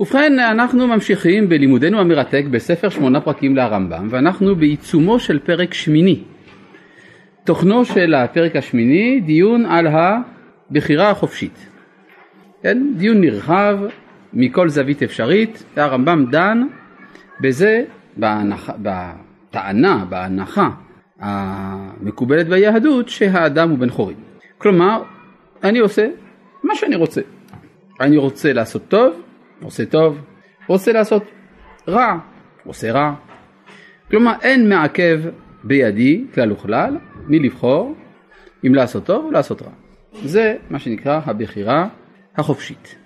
ובכן, אנחנו ממשיכים בלימודנו המרתק בספר שמונה פרקים לרמב"ם, ואנחנו בעיצומו של פרק שמיני. תוכנו של הפרק השמיני, דיון על הבחירה החופשית. כן, דיון נרחב מכל זווית אפשרית, והרמב"ם דן בזה, בהנחה, בטענה, בהנחה המקובלת ביהדות, שהאדם הוא בן חורין. כלומר, אני עושה מה שאני רוצה. אני רוצה לעשות טוב, עושה טוב, רוצה לעשות רע, עושה רע. כלומר, אין מעכב בידי, כלל וכלל, מלבחור אם לעשות טוב או לעשות רע. זה מה שנקרא הבחירה החופשית.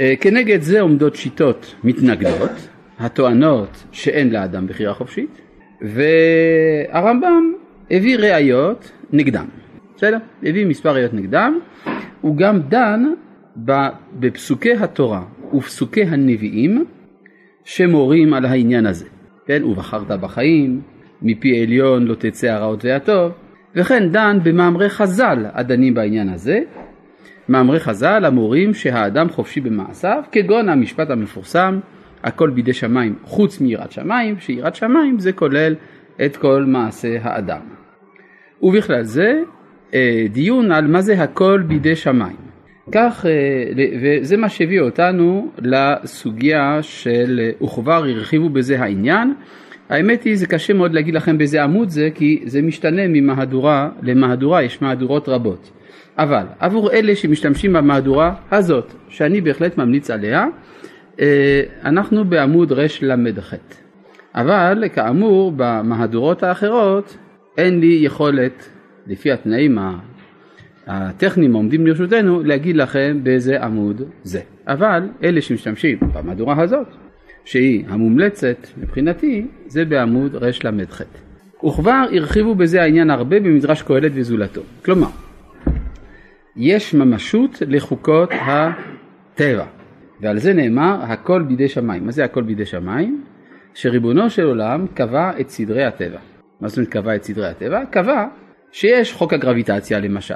אה, כנגד זה עומדות שיטות מתנגדות, הטוענות שאין לאדם בחירה חופשית, והרמב"ם הביא ראיות נגדם. בסדר? הביא מספר ראיות נגדם, הוא גם דן בפסוקי התורה ופסוקי הנביאים שמורים על העניין הזה. כן, ובחרת בחיים, מפי עליון לא תצא הרעות והטוב, וכן דן במאמרי חז"ל הדנים בעניין הזה, מאמרי חז"ל המורים שהאדם חופשי במעשיו, כגון המשפט המפורסם, הכל בידי שמיים חוץ מיראת שמיים, שיראת שמיים זה כולל את כל מעשה האדם. ובכלל זה אה, דיון על מה זה הכל בידי שמיים. כך, אה, וזה מה שהביא אותנו לסוגיה של אה, וכבר הרחיבו בזה העניין. האמת היא זה קשה מאוד להגיד לכם באיזה עמוד זה כי זה משתנה ממהדורה למהדורה, יש מהדורות רבות. אבל עבור אלה שמשתמשים במהדורה הזאת, שאני בהחלט ממליץ עליה, אנחנו בעמוד רל"ח. אבל כאמור במהדורות האחרות אין לי יכולת לפי התנאים הטכניים העומדים לרשותנו להגיד לכם באיזה עמוד זה. אבל אלה שמשתמשים במהדורה הזאת, שהיא המומלצת מבחינתי, זה בעמוד רל"ח. וכבר הרחיבו בזה העניין הרבה במדרש קהלת וזולתו. כלומר, יש ממשות לחוקות הטבע, ועל זה נאמר הכל בידי שמיים. מה זה הכל בידי שמיים? שריבונו של עולם קבע את סדרי הטבע. מה זאת אומרת קבע את סדרי הטבע? קבע שיש חוק הגרביטציה למשל.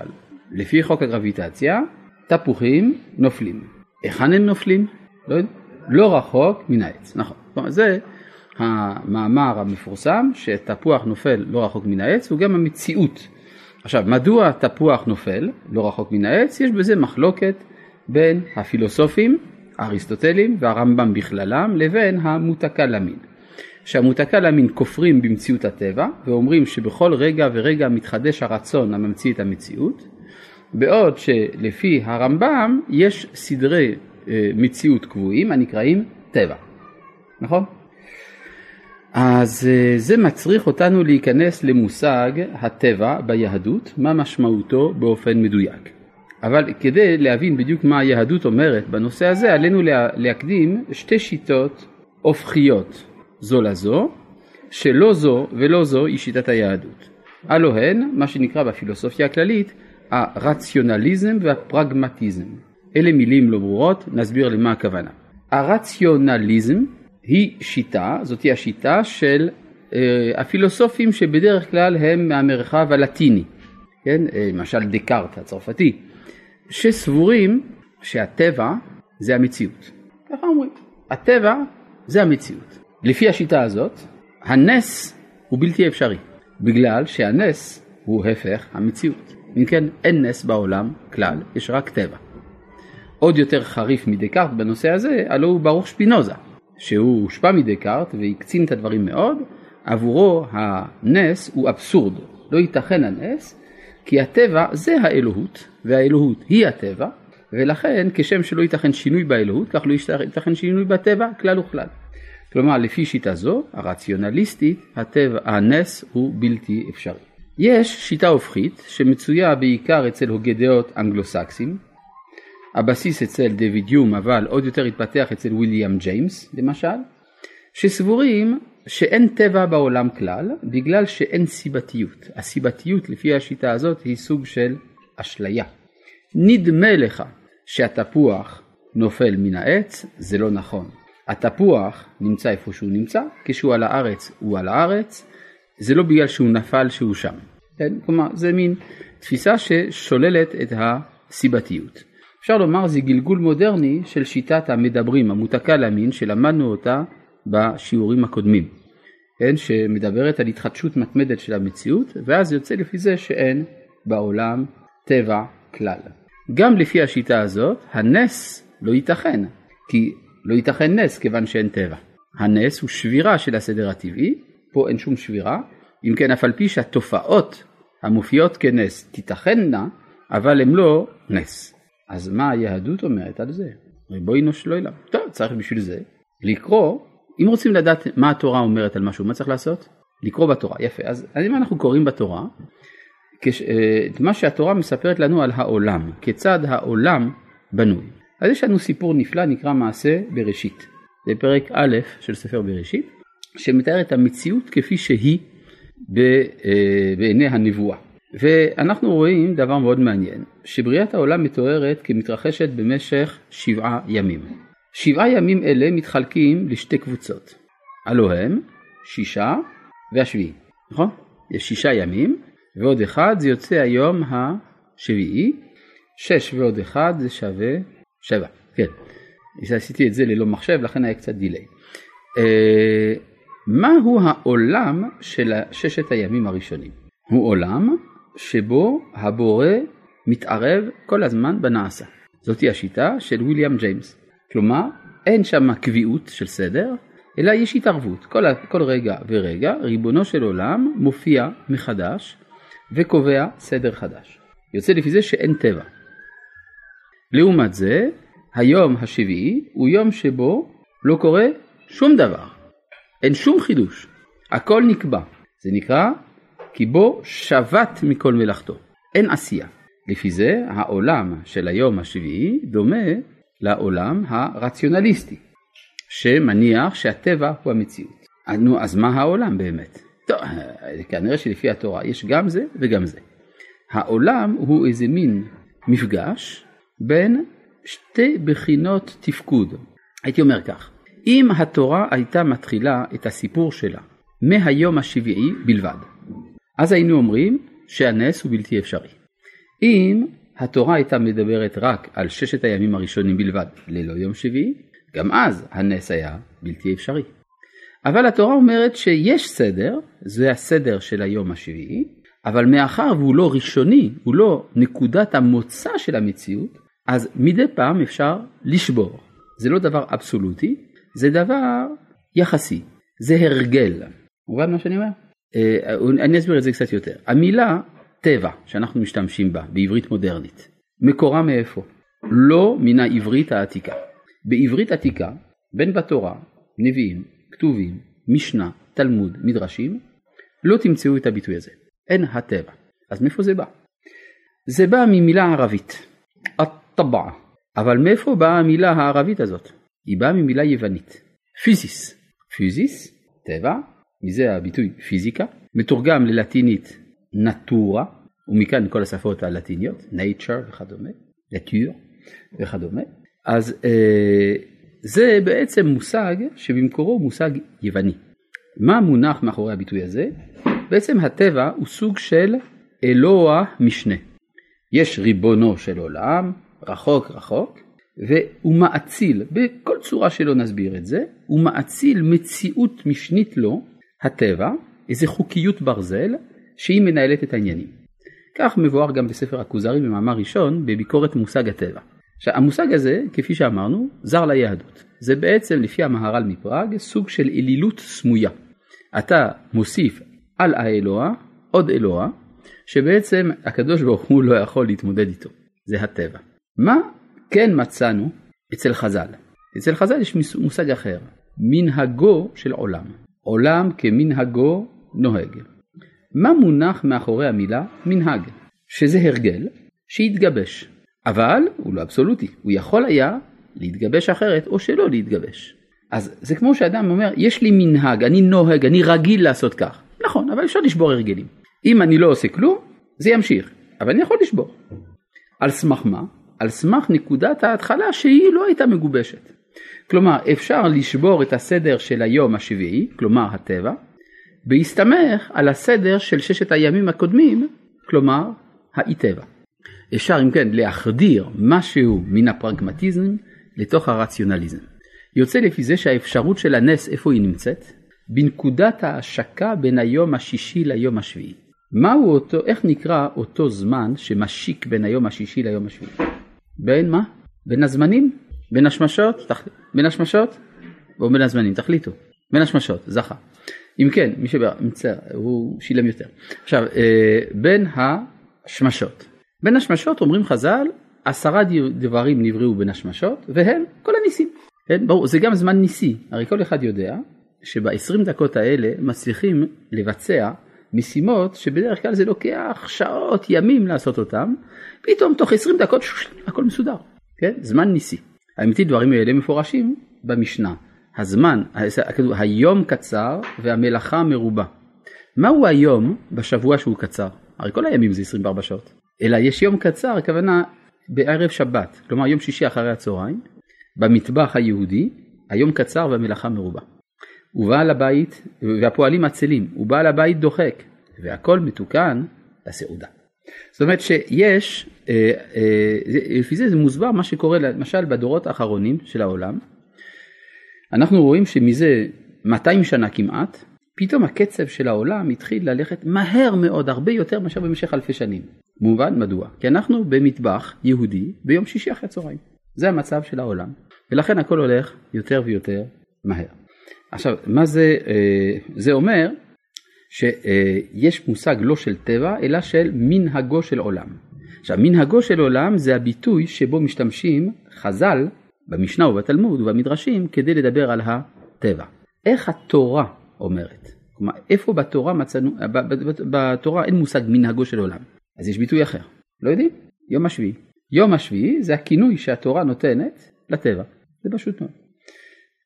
לפי חוק הגרביטציה, תפוחים נופלים. היכן הם נופלים? לא. לא רחוק מן העץ, נכון. כלומר, זה המאמר המפורסם שתפוח נופל לא רחוק מן העץ הוא גם המציאות. עכשיו, מדוע תפוח נופל לא רחוק מן העץ? יש בזה מחלוקת בין הפילוסופים, האריסטוטלים והרמב"ם בכללם, לבין המותקלמין. שהמותקה למין כופרים במציאות הטבע ואומרים שבכל רגע ורגע מתחדש הרצון הממציא את המציאות, בעוד שלפי הרמב"ם יש סדרי אה, מציאות קבועים הנקראים טבע, נכון? אז אה, זה מצריך אותנו להיכנס למושג הטבע ביהדות, מה משמעותו באופן מדויק. אבל כדי להבין בדיוק מה היהדות אומרת בנושא הזה, עלינו להקדים שתי שיטות הופכיות זו לזו, שלא זו ולא זו היא שיטת היהדות. הלא הן מה שנקרא בפילוסופיה הכללית הרציונליזם והפרגמטיזם. אלה מילים לא ברורות, נסביר למה הכוונה. הרציונליזם היא שיטה, זאת היא השיטה של אה, הפילוסופים שבדרך כלל הם מהמרחב הלטיני, כן? אה, למשל דקארט הצרפתי, שסבורים שהטבע זה המציאות. ככה אומרים, הטבע זה המציאות. לפי השיטה הזאת, הנס הוא בלתי אפשרי, בגלל שהנס הוא הפך המציאות. אם כן, אין נס בעולם כלל, יש רק טבע. עוד יותר חריף מדקארט בנושא הזה, הלא הוא ברוך שפינוזה, שהוא הושפע מדקארט והקצין את הדברים מאוד, עבורו הנס הוא אבסורד, לא ייתכן הנס, כי הטבע זה האלוהות, והאלוהות היא הטבע, ולכן כשם שלא ייתכן שינוי באלוהות, כך לא ייתכן שינוי בטבע כלל וכלל. כלומר לפי שיטה זו, הרציונליסטית, הטבע, הנס הוא בלתי אפשרי. יש שיטה הופכית שמצויה בעיקר אצל הוגי דעות אנגלו-סקסים, הבסיס אצל דויד יום אבל עוד יותר התפתח אצל ויליאם ג'יימס למשל, שסבורים שאין טבע בעולם כלל בגלל שאין סיבתיות. הסיבתיות לפי השיטה הזאת היא סוג של אשליה. נדמה לך שהתפוח נופל מן העץ, זה לא נכון. התפוח נמצא איפה שהוא נמצא, כשהוא על הארץ הוא על הארץ, זה לא בגלל שהוא נפל שהוא שם. כן? כלומר זה מין תפיסה ששוללת את הסיבתיות. אפשר לומר זה גלגול מודרני של שיטת המדברים, המותקה למין, שלמדנו אותה בשיעורים הקודמים, כן, שמדברת על התחדשות מתמדת של המציאות, ואז יוצא לפי זה שאין בעולם טבע כלל. גם לפי השיטה הזאת, הנס לא ייתכן, כי לא ייתכן נס כיוון שאין טבע. הנס הוא שבירה של הסדר הטבעי, פה אין שום שבירה, אם כן אף על פי שהתופעות המופיעות כנס תיתכננה, אבל הן לא נס. אז מה היהדות אומרת על זה? ריבונו של עולם. טוב, צריך בשביל זה לקרוא, אם רוצים לדעת מה התורה אומרת על משהו, מה צריך לעשות? לקרוא בתורה, יפה. אז אם אנחנו קוראים בתורה, כש, אה, את מה שהתורה מספרת לנו על העולם, כיצד העולם בנוי. אז יש לנו סיפור נפלא נקרא מעשה בראשית. זה פרק א' של ספר בראשית, שמתאר את המציאות כפי שהיא אה, בעיני הנבואה. ואנחנו רואים דבר מאוד מעניין, שבריאת העולם מתוארת כמתרחשת במשך שבעה ימים. שבעה ימים אלה מתחלקים לשתי קבוצות, הלו הם שישה והשביעי, נכון? יש שישה ימים ועוד אחד זה יוצא היום השביעי, שש ועוד אחד זה שווה שבע, כן. עשיתי את זה ללא מחשב לכן היה קצת דיליי. מהו העולם של ששת הימים הראשונים? הוא עולם שבו הבורא מתערב כל הזמן בנעשה. זאתי השיטה של ויליאם ג'יימס. כלומר, אין שם קביעות של סדר, אלא יש התערבות. כל, כל רגע ורגע ריבונו של עולם מופיע מחדש וקובע סדר חדש. יוצא לפי זה שאין טבע. לעומת זה, היום השביעי הוא יום שבו לא קורה שום דבר. אין שום חידוש. הכל נקבע. זה נקרא כי בו שבת מכל מלאכתו. אין עשייה. לפי זה העולם של היום השביעי דומה לעולם הרציונליסטי, שמניח שהטבע הוא המציאות. נו, אז מה העולם באמת? טוב, כנראה שלפי התורה יש גם זה וגם זה. העולם הוא איזה מין מפגש בין שתי בחינות תפקוד. הייתי אומר כך, אם התורה הייתה מתחילה את הסיפור שלה מהיום השביעי בלבד, אז היינו אומרים שהנס הוא בלתי אפשרי. אם התורה הייתה מדברת רק על ששת הימים הראשונים בלבד ללא יום שביעי, גם אז הנס היה בלתי אפשרי. אבל התורה אומרת שיש סדר, זה הסדר של היום השביעי, אבל מאחר והוא לא ראשוני, הוא לא נקודת המוצא של המציאות, אז מדי פעם אפשר לשבור. זה לא דבר אבסולוטי, זה דבר יחסי, זה הרגל. מובן מה שאני אומר? אה, אני אסביר את זה קצת יותר. המילה טבע שאנחנו משתמשים בה בעברית מודרנית, מקורה מאיפה? לא מן העברית העתיקה. בעברית עתיקה, בין בתורה, נביאים, כתובים, משנה, תלמוד, מדרשים, לא תמצאו את הביטוי הזה. אין הטבע. אז מאיפה זה בא? זה בא ממילה ערבית, הטבעה. אבל מאיפה באה המילה הערבית הזאת? היא באה ממילה יוונית, פיזיס. פיזיס, טבע, מזה הביטוי פיזיקה, מתורגם ללטינית נטורה, ומכאן כל השפות הלטיניות, nature וכדומה, nature וכדומה. אז אה, זה בעצם מושג שבמקורו הוא מושג יווני. מה מונח מאחורי הביטוי הזה? בעצם הטבע הוא סוג של אלוה משנה. יש ריבונו של עולם, רחוק רחוק, והוא מאציל, בכל צורה שלא נסביר את זה, הוא מאציל מציאות משנית לו, הטבע, איזה חוקיות ברזל, שהיא מנהלת את העניינים. כך מבואר גם בספר הכוזרי במאמר ראשון בביקורת מושג הטבע. עכשיו המושג הזה, כפי שאמרנו, זר ליהדות. זה בעצם לפי המהר"ל מפראג סוג של אלילות סמויה. אתה מוסיף על האלוה עוד אלוה, שבעצם הקדוש ברוך הוא לא יכול להתמודד איתו. זה הטבע. מה כן מצאנו אצל חז"ל? אצל חז"ל יש מושג אחר, מנהגו של עולם. עולם כמנהגו נוהג. מה מונח מאחורי המילה מנהג? שזה הרגל שהתגבש. אבל הוא לא אבסולוטי, הוא יכול היה להתגבש אחרת או שלא להתגבש. אז זה כמו שאדם אומר, יש לי מנהג, אני נוהג, אני רגיל לעשות כך. נכון, אבל אפשר לשבור הרגלים. אם אני לא עושה כלום, זה ימשיך, אבל אני יכול לשבור. על סמך מה? על סמך נקודת ההתחלה שהיא לא הייתה מגובשת. כלומר, אפשר לשבור את הסדר של היום השביעי, כלומר הטבע, בהסתמך על הסדר של ששת הימים הקודמים, כלומר האי טבע. אפשר אם כן להחדיר משהו מן הפרגמטיזם לתוך הרציונליזם. יוצא לפי זה שהאפשרות של הנס איפה היא נמצאת? בנקודת ההשקה בין היום השישי ליום השביעי. מהו אותו, איך נקרא אותו זמן שמשיק בין היום השישי ליום השביעי? בין מה? בין הזמנים? בין השמשות? תח... בין השמשות? או בין הזמנים? תחליטו. בין השמשות, זכה. אם כן, מי שמצטער, הוא שילם יותר. עכשיו, אה, בין השמשות. בין השמשות אומרים חז"ל, עשרה דברים נבראו בין השמשות, והם כל הניסים. כן, ברור, זה גם זמן ניסי, הרי כל אחד יודע שב-20 דקות האלה מצליחים לבצע משימות שבדרך כלל זה לוקח שעות, ימים לעשות אותם, פתאום תוך 20 דקות הכל מסודר, כן? זמן ניסי. האמיתי דברים האלה מפורשים במשנה. הזמן, היום קצר והמלאכה מרובה. מהו היום בשבוע שהוא קצר? הרי כל הימים זה 24 שעות. אלא יש יום קצר, הכוונה בערב שבת, כלומר יום שישי אחרי הצהריים, במטבח היהודי, היום קצר והמלאכה מרובה. ובעל הבית, והפועלים עצלים, ובעל הבית דוחק, והכל מתוקן לסעודה. זאת אומרת שיש, אה, אה, לפי זה זה מוסבר מה שקורה למשל בדורות האחרונים של העולם. אנחנו רואים שמזה 200 שנה כמעט, פתאום הקצב של העולם התחיל ללכת מהר מאוד, הרבה יותר מאשר במשך אלפי שנים. מובן מדוע? כי אנחנו במטבח יהודי ביום שישי אחרי הצהריים. זה המצב של העולם, ולכן הכל הולך יותר ויותר מהר. עכשיו, מה זה, אה, זה אומר שיש מושג לא של טבע, אלא של מנהגו של עולם. עכשיו, מנהגו של עולם זה הביטוי שבו משתמשים חז"ל במשנה ובתלמוד ובמדרשים כדי לדבר על הטבע. איך התורה אומרת? כלומר, איפה בתורה מצאנו, בתורה אין מושג מנהגו של עולם. אז יש ביטוי אחר. לא יודעים? יום השביעי. יום השביעי זה הכינוי שהתורה נותנת לטבע. זה פשוט מאוד.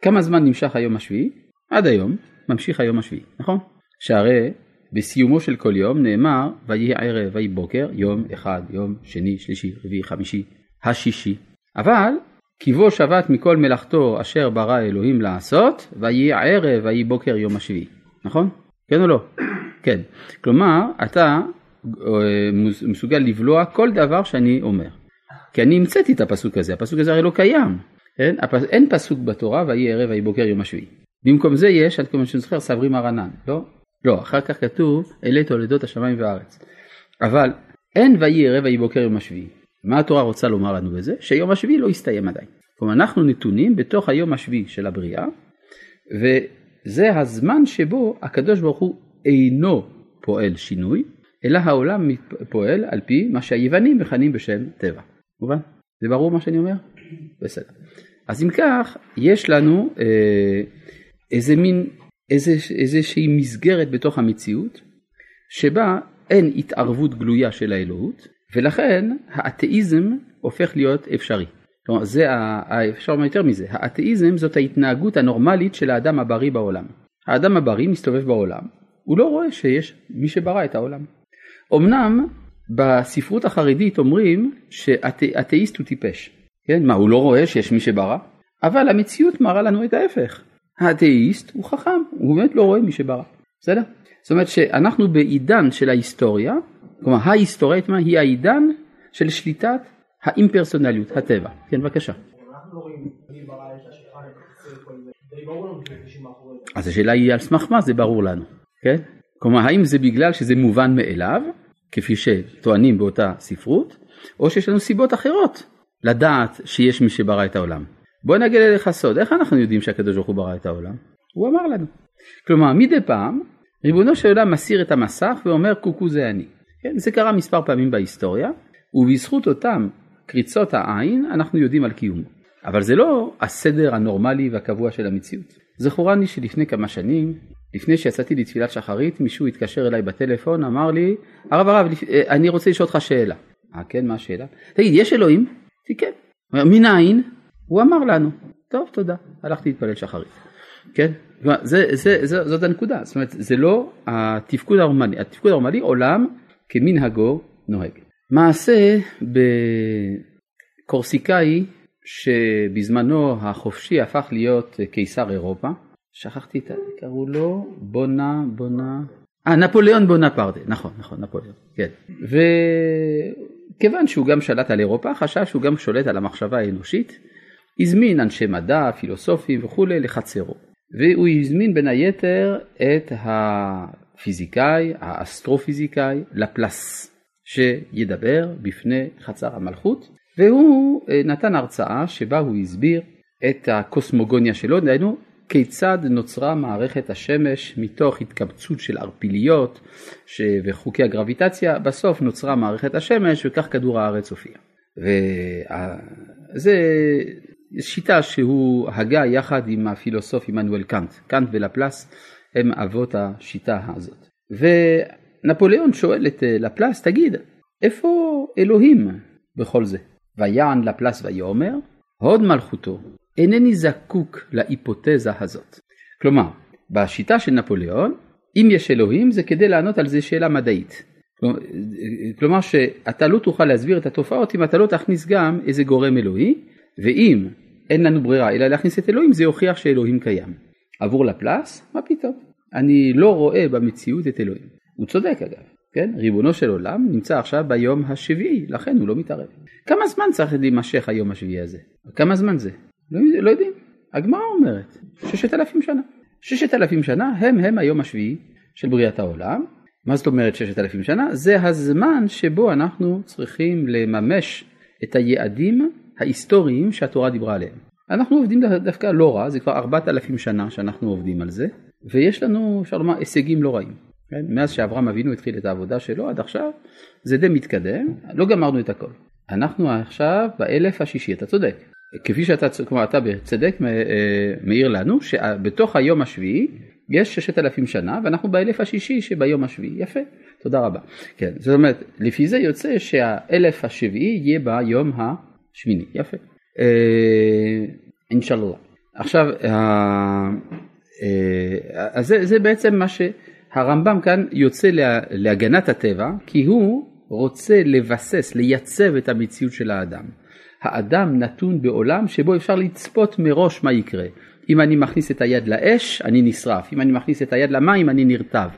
כמה זמן נמשך היום השביעי? עד היום ממשיך היום השביעי, נכון? שהרי בסיומו של כל יום נאמר ויהי ערב ויהי בוקר יום אחד יום שני שלישי רביעי חמישי השישי אבל כי בו שבת מכל מלאכתו אשר ברא אלוהים לעשות ויהי ערב ויהי בוקר יום השביעי נכון? כן או לא? כן כלומר אתה אה, מסוגל לבלוע כל דבר שאני אומר כי אני המצאתי את הפסוק הזה הפסוק הזה הרי לא קיים אין, אין פסוק בתורה ויהי ערב ויהי בוקר יום השביעי. במקום זה יש, עד כמה שאני זוכר, סברי מרנן, לא? לא, אחר כך כתוב אלה תולדות השמיים והארץ. אבל אין ויהי ערב ויהי בוקר יום השביעי. מה התורה רוצה לומר לנו בזה? שיום השביעי לא הסתיים עדיין. כלומר אנחנו נתונים בתוך היום השביעי של הבריאה, וזה הזמן שבו הקדוש ברוך הוא אינו פועל שינוי, אלא העולם פועל על פי מה שהיוונים מכנים בשם טבע. מובן? זה ברור מה שאני אומר? בסדר. אז אם כך, יש לנו אה, איזה מין, איזה, איזושהי מסגרת בתוך המציאות, שבה אין התערבות גלויה של האלוהות, ולכן האתאיזם הופך להיות אפשרי. כלומר, זה, אפשר לומר יותר מזה, האתאיזם זאת ההתנהגות הנורמלית של האדם הבריא בעולם. האדם הבריא מסתובב בעולם, הוא לא רואה שיש מי שברא את העולם. אמנם בספרות החרדית אומרים שאתאיסט הוא טיפש. כן, מה, הוא לא רואה שיש מי שברא? אבל המציאות מראה לנו את ההפך. האתאיסט הוא חכם, הוא באמת לא רואה מי שברא. בסדר? זאת אומרת שאנחנו בעידן של ההיסטוריה, כלומר ההיסטוריה היא העידן של שליטת האימפרסונליות, הטבע. כן, בבקשה. אז השאלה היא על סמך מה זה ברור לנו, כן? כלומר האם זה בגלל שזה מובן מאליו, כפי שטוענים באותה ספרות, או שיש לנו סיבות אחרות לדעת שיש מי שברא את העולם. בוא נגיד לך סוד, איך אנחנו יודעים שהקדוש ברוך הוא ברא את העולם? הוא אמר לנו. כלומר, מדי פעם, ריבונו של עולם מסיר את המסך ואומר קוקו זה אני. כן, זה קרה מספר פעמים בהיסטוריה, ובזכות אותם קריצות העין אנחנו יודעים על קיומו. אבל זה לא הסדר הנורמלי והקבוע של המציאות. זכורני שלפני כמה שנים, לפני שיצאתי לתפילת שחרית, מישהו התקשר אליי בטלפון, אמר לי, הרב הרב, אה, אני רוצה לשאול אותך שאלה. אה כן, מה השאלה? תגיד, יש אלוהים? כן. מנין? הוא אמר לנו. טוב, תודה. הלכתי להתפלל שחרית. כן? זה, זה, זה, זאת הנקודה. זאת אומרת, זה לא התפקוד הנורמלי. התפקוד הנורמלי עולם כמנהגו נוהג. מעשה בקורסיקאי שבזמנו החופשי הפך להיות קיסר אירופה. שכחתי את ה... קראו לו בונה בונה... אה, נפוליאון בונפרטה, נכון, נכון, נפוליאון, כן. כיוון שהוא גם שלט על אירופה, חשב שהוא גם שולט על המחשבה האנושית, הזמין אנשי מדע, פילוסופים וכולי לחצרו. והוא הזמין בין היתר את הפיזיקאי, האסטרופיזיקאי, לפלס, שידבר בפני חצר המלכות, והוא אה, נתן הרצאה שבה הוא הסביר את הקוסמוגוניה שלו, דהיינו כיצד נוצרה מערכת השמש מתוך התקבצות של ערפיליות ש... וחוקי הגרביטציה, בסוף נוצרה מערכת השמש וכך כדור הארץ הופיע. וזה שיטה שהוא הגה יחד עם הפילוסוף עמנואל קאנט, קאנט ולפלס הם אבות השיטה הזאת. ונפוליאון שואל את אה, לפלס, תגיד, איפה אלוהים בכל זה? ויען לפלס ויאמר, הוד מלכותו, אינני זקוק להיפותזה הזאת. כלומר, בשיטה של נפוליאון, אם יש אלוהים זה כדי לענות על זה שאלה מדעית. כלומר שאתה לא תוכל להסביר את התופעות אם אתה לא תכניס גם איזה גורם אלוהי, ואם אין לנו ברירה אלא להכניס את אלוהים זה יוכיח שאלוהים קיים. עבור לפלס, מה פתאום? אני לא רואה במציאות את אלוהים. הוא צודק אגב, כן? ריבונו של עולם נמצא עכשיו ביום השביעי, לכן הוא לא מתערב. כמה זמן צריך להימשך היום השביעי הזה? כמה זמן זה? לא, לא יודעים. הגמרא אומרת, ששת אלפים שנה. ששת אלפים שנה הם הם היום השביעי של בריאת העולם. מה זאת אומרת ששת אלפים שנה? זה הזמן שבו אנחנו צריכים לממש את היעדים ההיסטוריים שהתורה דיברה עליהם. אנחנו עובדים דווקא לא רע, זה כבר ארבעת אלפים שנה שאנחנו עובדים על זה, ויש לנו, אפשר לומר, הישגים לא רעים. כן? מאז שאברהם אבינו התחיל את העבודה שלו עד עכשיו, זה די מתקדם, לא גמרנו את הכל. אנחנו עכשיו באלף השישי, אתה צודק. כפי שאתה, כלומר אתה בצדק אה, מעיר לנו, שבתוך היום השביעי יש ששת אלפים שנה ואנחנו באלף השישי שביום השביעי, יפה, תודה רבה. כן, זאת אומרת, לפי זה יוצא שהאלף השביעי יהיה ביום השמיני, יפה. אה, אינשאללה. עכשיו, אה, אז זה, זה בעצם מה שהרמב"ם כאן יוצא לה, להגנת הטבע, כי הוא רוצה לבסס, לייצב את המציאות של האדם. האדם נתון בעולם שבו אפשר לצפות מראש מה יקרה. אם אני מכניס את היד לאש, אני נשרף, אם אני מכניס את היד למים, אני נרטב.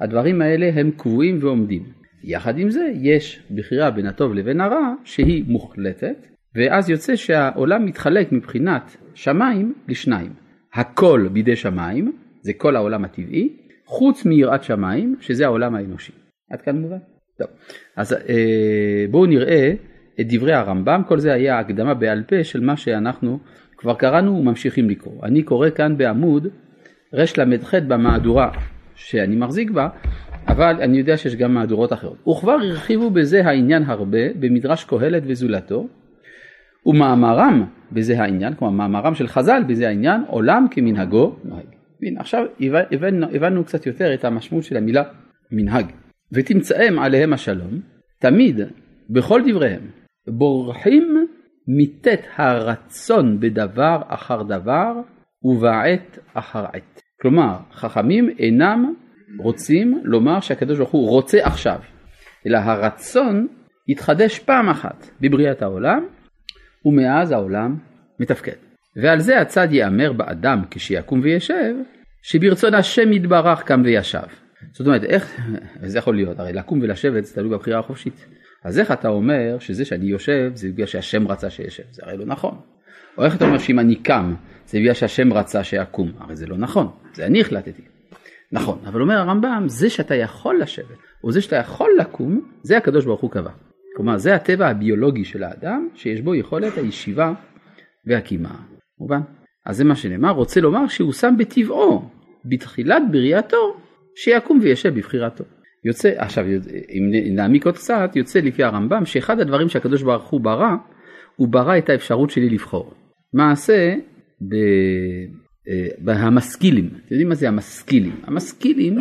הדברים האלה הם קבועים ועומדים. יחד עם זה, יש בחירה בין הטוב לבין הרע שהיא מוחלטת, ואז יוצא שהעולם מתחלק מבחינת שמיים לשניים. הכל בידי שמיים, זה כל העולם הטבעי, חוץ מיראת שמיים, שזה העולם האנושי. עד כאן מובן? טוב. אז אה, בואו נראה את דברי הרמב"ם, כל זה היה הקדמה בעל פה של מה שאנחנו כבר קראנו וממשיכים לקרוא. אני קורא כאן בעמוד רל"ח במהדורה שאני מחזיק בה, אבל אני יודע שיש גם מהדורות אחרות. וכבר הרחיבו בזה העניין הרבה במדרש קהלת וזולתו, ומאמרם בזה העניין, כלומר מאמרם של חז"ל בזה העניין, עולם כמנהגו נוהג. עכשיו הבנו, הבנו קצת יותר את המשמעות של המילה מנהג. ותמצאם עליהם השלום, תמיד, בכל דבריהם, בורחים מטית הרצון בדבר אחר דבר ובעת אחר עת. כלומר, חכמים אינם רוצים לומר שהקדוש ברוך הוא רוצה עכשיו, אלא הרצון התחדש פעם אחת בבריאת העולם, ומאז העולם מתפקד. ועל זה הצד ייאמר באדם כשיקום וישב, שברצון השם יתברך קם וישב. זאת אומרת, איך, זה יכול להיות, הרי לקום ולשבת זה תלוי בבחירה החופשית. אז איך אתה אומר שזה שאני יושב זה בגלל שהשם רצה שישב, זה הרי לא נכון. או איך אתה אומר שאם אני קם זה בגלל שהשם רצה שאקום, הרי זה לא נכון, זה אני החלטתי. נכון, אבל אומר הרמב"ם, זה שאתה יכול לשבת, או זה שאתה יכול לקום, זה הקדוש ברוך הוא קבע. כלומר, זה הטבע הביולוגי של האדם, שיש בו יכולת הישיבה והקימה. מובן? אז זה מה שנאמר, רוצה לומר שהוא שם בטבעו, בתחילת בריאתו, שיקום וישב בבחירתו. יוצא, עכשיו אם נעמיק עוד קצת, יוצא לפי הרמב"ם שאחד הדברים שהקדוש ברוך הוא ברא, הוא ברא את האפשרות שלי לבחור. מעשה ב... אה, בהמשכילים, אתם יודעים מה זה המשכילים? המשכילים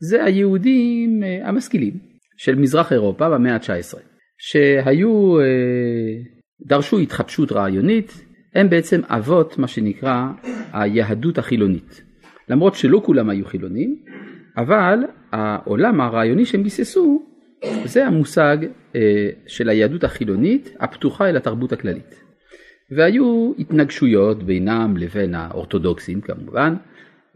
זה היהודים אה, המשכילים של מזרח אירופה במאה ה-19, שהיו, אה, דרשו התחדשות רעיונית, הם בעצם אבות מה שנקרא היהדות החילונית. למרות שלא כולם היו חילונים, אבל העולם הרעיוני שהם ביססו זה המושג אה, של היהדות החילונית הפתוחה אל התרבות הכללית. והיו התנגשויות בינם לבין האורתודוקסים כמובן,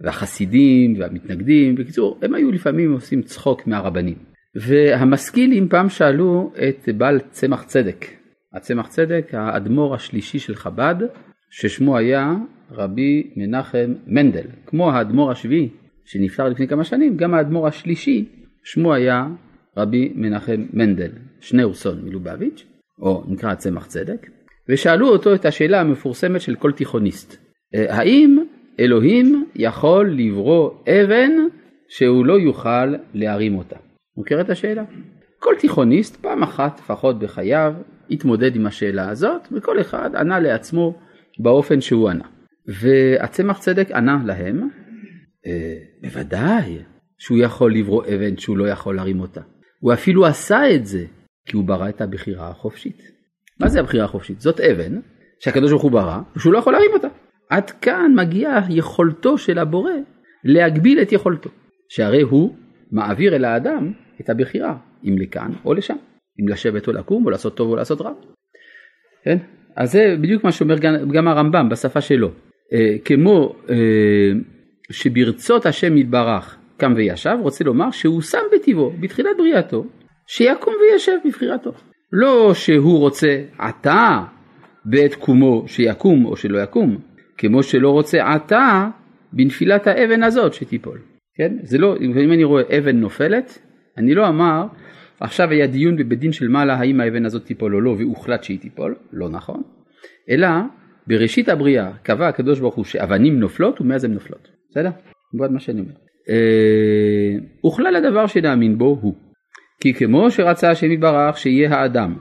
והחסידים והמתנגדים, בקיצור הם היו לפעמים עושים צחוק מהרבנים. והמשכילים פעם שאלו את בעל צמח צדק, הצמח צדק האדמו"ר השלישי של חב"ד, ששמו היה רבי מנחם מנדל, כמו האדמו"ר השביעי שנפטר לפני כמה שנים, גם האדמו"ר השלישי שמו היה רבי מנחם מנדל, שניאורסון מלובביץ', או נקרא צמח צדק, ושאלו אותו את השאלה המפורסמת של כל תיכוניסט, אה, האם אלוהים יכול לברוא אבן שהוא לא יוכל להרים אותה? מוכר את השאלה? כל תיכוניסט פעם אחת לפחות בחייו התמודד עם השאלה הזאת וכל אחד ענה לעצמו באופן שהוא ענה. והצמח צדק ענה להם, בוודאי שהוא יכול לברוא אבן שהוא לא יכול להרים אותה. הוא אפילו עשה את זה כי הוא ברא את הבחירה החופשית. מה זה הבחירה החופשית? זאת אבן שהקדוש ברוך הוא ברא ושהוא לא יכול להרים אותה. עד כאן מגיעה יכולתו של הבורא להגביל את יכולתו. שהרי הוא מעביר אל האדם את הבחירה אם לכאן או לשם, אם לשבת או לקום או לעשות טוב או לעשות רע. כן? אז זה בדיוק מה שאומר גם, גם הרמב"ם בשפה שלו. אה, כמו אה, שברצות השם יתברך קם וישב, רוצה לומר שהוא שם בטבעו, בתחילת בריאתו, שיקום וישב בבחירתו. לא שהוא רוצה עתה בעת קומו שיקום או שלא יקום, כמו שלא רוצה עתה בנפילת האבן הזאת שתיפול. כן? זה לא, אם אני רואה אבן נופלת, אני לא אמר, עכשיו היה דיון בבית דין של מעלה האם האבן הזאת תיפול או לא והוחלט שהיא תיפול, לא נכון, אלא בראשית הבריאה קבע הקדוש ברוך הוא שאבנים נופלות ומאז הן נופלות, בסדר? בעד מה שאני אומר. אה, וכלל הדבר שנאמין בו הוא, כי כמו שרצה השם יתברך שיהיה האדם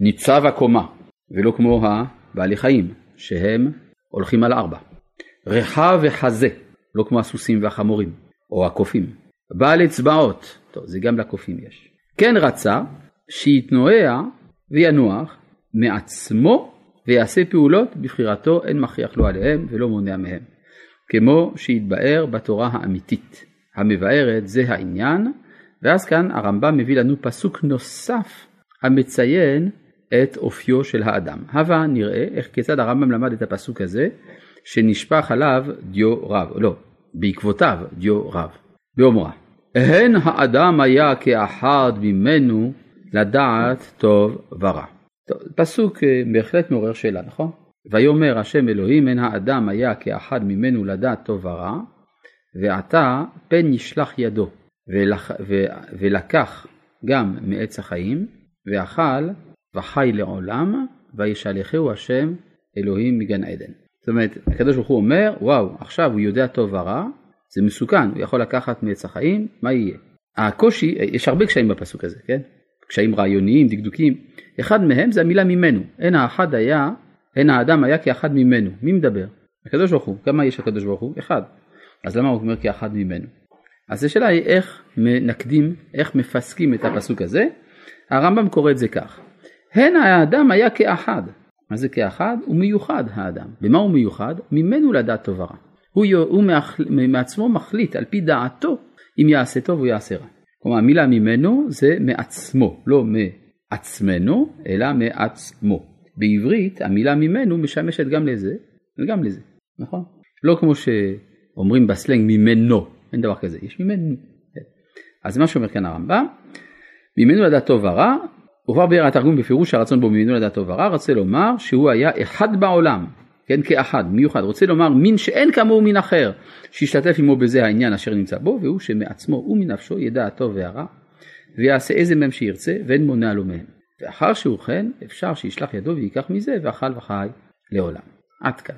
ניצב הקומה ולא כמו הבעלי חיים שהם הולכים על ארבע, רחב וחזה לא כמו הסוסים והחמורים או הקופים, בעל אצבעות, טוב זה גם לקופים יש, כן רצה שיתנועע וינוח מעצמו ויעשה פעולות בבחירתו אין מכריח לו עליהם ולא מונע מהם. כמו שהתבאר בתורה האמיתית המבארת זה העניין ואז כאן הרמב"ם מביא לנו פסוק נוסף המציין את אופיו של האדם. הבה נראה איך כיצד הרמב"ם למד את הפסוק הזה שנשפך עליו דיו רב, לא, בעקבותיו דיו רב, באומרה הן האדם היה כאחד ממנו לדעת טוב ורע. פסוק אה, בהחלט מעורר שאלה, נכון? ויאמר השם אלוהים הן האדם היה כאחד ממנו לדעת טוב ורע ועתה פן נשלח ידו ולח, ו, ולקח גם מעץ החיים ואכל וחי לעולם וישלחהו השם אלוהים מגן עדן. זאת אומרת הקדוש ברוך הוא אומר וואו עכשיו הוא יודע טוב ורע זה מסוכן הוא יכול לקחת מעץ החיים מה יהיה. הקושי יש הרבה קשיים בפסוק הזה כן קשיים רעיוניים דקדוקים אחד מהם זה המילה ממנו אין האחד היה אין האדם היה כאחד ממנו. מי מדבר? הקדוש ברוך הוא. כמה יש הקדוש ברוך הוא? אחד. אז למה הוא אומר כאחד ממנו? אז השאלה היא איך מנקדים, איך מפסקים את הפסוק הזה. הרמב"ם קורא את זה כך. הן האדם היה כאחד. מה זה כאחד? הוא מיוחד האדם. במה הוא מיוחד? ממנו לדעת טוב ורע. הוא, הוא מאח, מעצמו מחליט על פי דעתו אם יעשה טוב או יעשה רע. כלומר המילה ממנו זה מעצמו, לא מעצמנו, אלא מעצמו. בעברית המילה ממנו משמשת גם לזה וגם לזה, נכון? לא כמו שאומרים בסלנג ממנו, אין דבר כזה, יש ממנו. אז מה שאומר כאן הרמב"ם, ממנו לדעת טוב ורע, וכבר ביאר התרגום בפירוש הרצון בו ממנו לדעת טוב ורע, רוצה לומר שהוא היה אחד בעולם, כן, כאחד, מיוחד, רוצה לומר מין שאין כמוהו מין אחר, שישתתף עמו בזה העניין אשר נמצא בו, והוא שמעצמו ומנפשו ידע הטוב והרע, ויעשה איזה מהם שירצה, ואין מונע לו מהם. ואחר שהוא כן אפשר שישלח ידו ויקח מזה ואכל וחי לעולם. עד כאן.